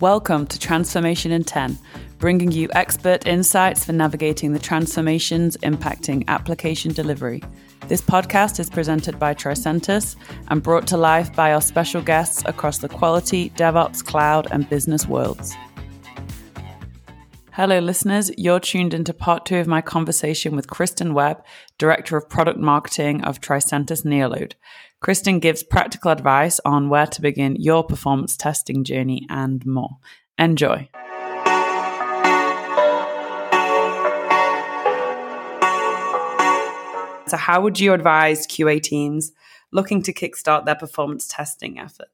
Welcome to Transformation in 10, bringing you expert insights for navigating the transformations impacting application delivery. This podcast is presented by Tricentis and brought to life by our special guests across the quality, DevOps, cloud, and business worlds. Hello, listeners. You're tuned into part two of my conversation with Kristen Webb, Director of Product Marketing of Tricentis Neoload. Kristen gives practical advice on where to begin your performance testing journey and more. Enjoy. So, how would you advise QA teams looking to kickstart their performance testing effort?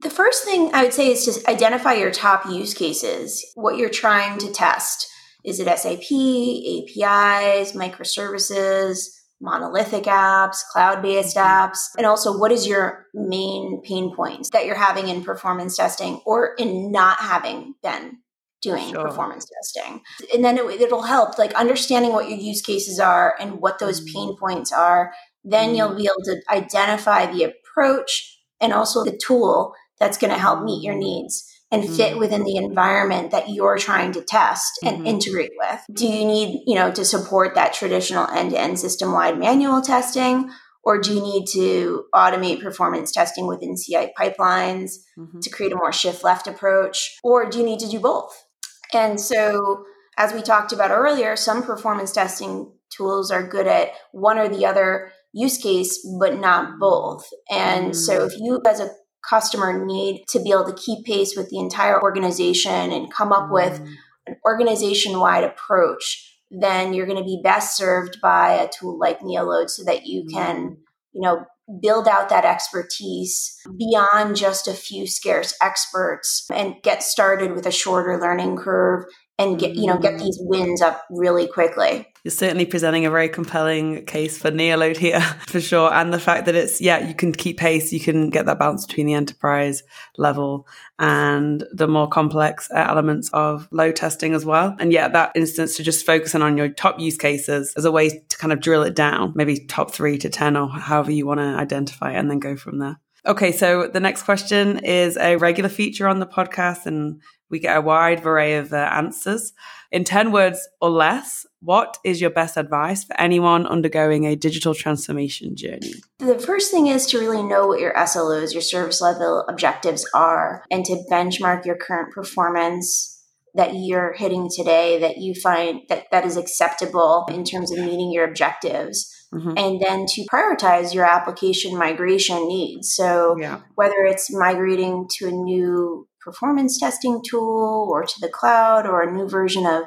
The first thing I would say is to identify your top use cases, what you're trying to test. Is it SAP, APIs, microservices? monolithic apps, cloud based mm-hmm. apps, and also what is your main pain points that you're having in performance testing or in not having been doing sure. performance testing. And then it, will help like understanding what your use cases are and what those mm. pain points are. Then you'll be able to identify the approach and also the tool that's going to help meet your needs and fit mm-hmm. within the environment that you're trying to test and mm-hmm. integrate with. Do you need, you know, to support that traditional end-to-end system-wide manual testing or do you need to automate performance testing within CI pipelines mm-hmm. to create a more shift left approach or do you need to do both? And so as we talked about earlier, some performance testing tools are good at one or the other use case, but not both. And so if you as a customer need to be able to keep pace with the entire organization and come up with mm. an organization wide approach, then you're going to be best served by a tool like Neoload so that you can, mm. you know, build out that expertise beyond just a few scarce experts and get started with a shorter learning curve and get you know get these wins up really quickly. You're certainly presenting a very compelling case for neoload here for sure. And the fact that it's yeah you can keep pace you can get that balance between the enterprise level and the more complex uh, elements of load testing as well. And yeah that instance to just focusing on your top use cases as a way to kind of drill it down maybe top three to ten or however you want to identify it and then go from there Okay, so the next question is a regular feature on the podcast, and we get a wide array of uh, answers. In 10 words or less, what is your best advice for anyone undergoing a digital transformation journey? The first thing is to really know what your SLOs, your service level objectives are, and to benchmark your current performance that you're hitting today that you find that that is acceptable in terms of meeting your objectives. Mm-hmm. And then to prioritize your application migration needs. So, yeah. whether it's migrating to a new performance testing tool or to the cloud or a new version of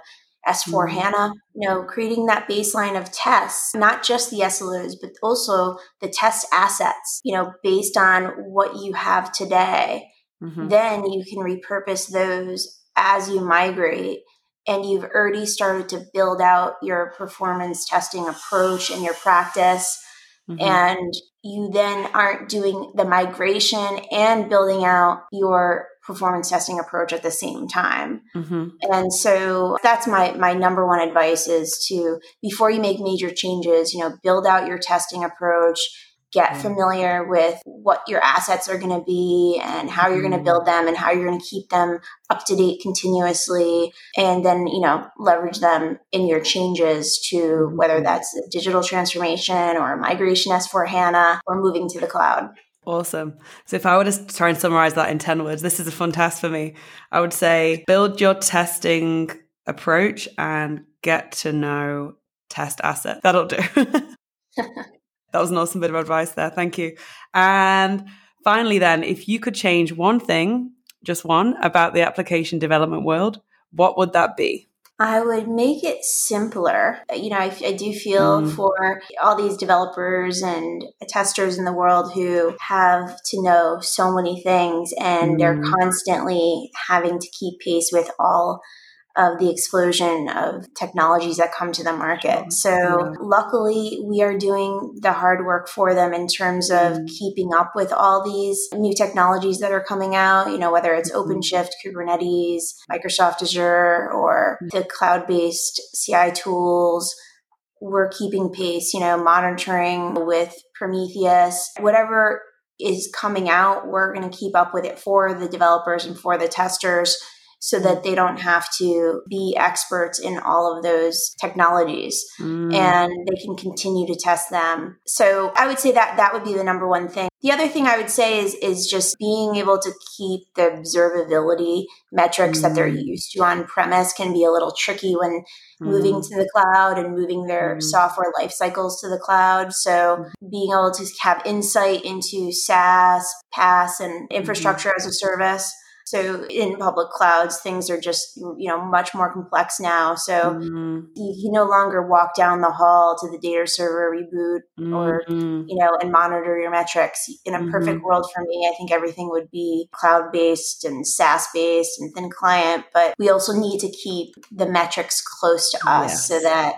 S4 mm-hmm. HANA, you know, creating that baseline of tests, not just the SLOs, but also the test assets, you know, based on what you have today. Mm-hmm. Then you can repurpose those as you migrate. And you've already started to build out your performance testing approach and your practice. Mm-hmm. And you then aren't doing the migration and building out your performance testing approach at the same time. Mm-hmm. And so that's my my number one advice is to before you make major changes, you know, build out your testing approach, get mm-hmm. familiar with what your assets are going to be and how you're going to build them and how you're going to keep them up to date continuously and then, you know, leverage them in your changes to mm-hmm. whether that's digital transformation or migration S4 HANA or moving to the cloud. Awesome. So if I were to try and summarize that in 10 words, this is a fun task for me. I would say build your testing approach and get to know test asset. That'll do. that was an awesome bit of advice there. Thank you. And finally, then, if you could change one thing, just one, about the application development world, what would that be? I would make it simpler. You know, I, I do feel mm. for all these developers and testers in the world who have to know so many things and mm. they're constantly having to keep pace with all of the explosion of technologies that come to the market. So, yeah. luckily, we are doing the hard work for them in terms of mm. keeping up with all these new technologies that are coming out, you know, whether it's mm-hmm. OpenShift, Kubernetes, Microsoft Azure, or the cloud based CI tools. We're keeping pace, you know, monitoring with Prometheus, whatever is coming out, we're going to keep up with it for the developers and for the testers so that they don't have to be experts in all of those technologies mm. and they can continue to test them. So I would say that that would be the number one thing. The other thing I would say is is just being able to keep the observability metrics mm. that they're mm. used to on premise can be a little tricky when mm. moving to the cloud and moving their mm. software life cycles to the cloud. So mm. being able to have insight into SaaS, PaaS, and mm-hmm. infrastructure as a service so in public clouds, things are just, you know, much more complex now. So mm-hmm. you, no longer walk down the hall to the data server reboot mm-hmm. or, you know, and monitor your metrics. In a mm-hmm. perfect world for me, I think everything would be cloud based and SaaS based and thin client, but we also need to keep the metrics close to us yes. so that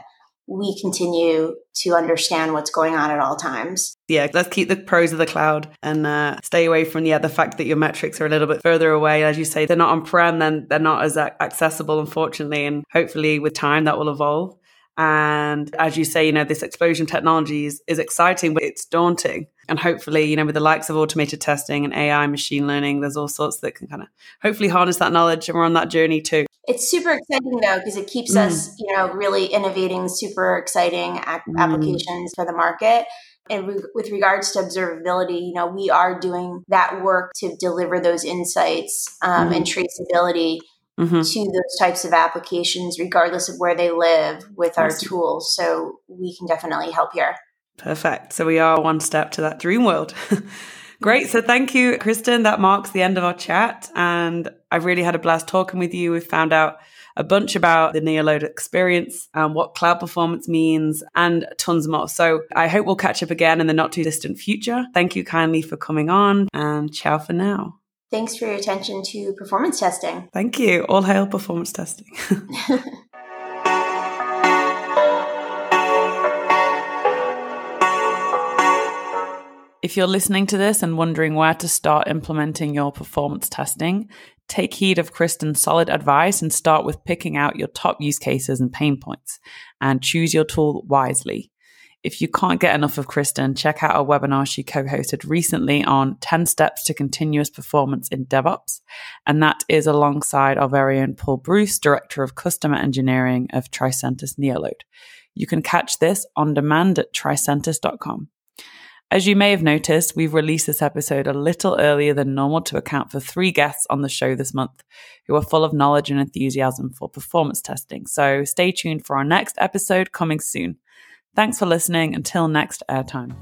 we continue to understand what's going on at all times. Yeah, let's keep the pros of the cloud and uh, stay away from yeah the fact that your metrics are a little bit further away. As you say, they're not on prem, then they're not as accessible, unfortunately. And hopefully, with time, that will evolve. And as you say, you know, this explosion of technology is, is exciting, but it's daunting. And hopefully, you know, with the likes of automated testing and AI, machine learning, there's all sorts that can kind of hopefully harness that knowledge. And we're on that journey too. It's super exciting though, because it keeps mm. us, you know, really innovating super exciting ac- mm. applications for the market. And re- with regards to observability, you know, we are doing that work to deliver those insights um, mm. and traceability mm-hmm. to those types of applications, regardless of where they live, with our tools. So we can definitely help here. Perfect. So we are one step to that dream world. Great. So thank you, Kristen. That marks the end of our chat. And I've really had a blast talking with you. We've found out a bunch about the Neoload experience, and what cloud performance means, and tons more. So I hope we'll catch up again in the not too distant future. Thank you kindly for coming on, and ciao for now. Thanks for your attention to performance testing. Thank you. All hail performance testing. If you're listening to this and wondering where to start implementing your performance testing, take heed of Kristen's solid advice and start with picking out your top use cases and pain points and choose your tool wisely. If you can't get enough of Kristen, check out a webinar she co hosted recently on 10 steps to continuous performance in DevOps. And that is alongside our very own Paul Bruce, Director of Customer Engineering of Tricentis Neoload. You can catch this on demand at tricentis.com. As you may have noticed, we've released this episode a little earlier than normal to account for three guests on the show this month who are full of knowledge and enthusiasm for performance testing. So stay tuned for our next episode coming soon. Thanks for listening. Until next airtime.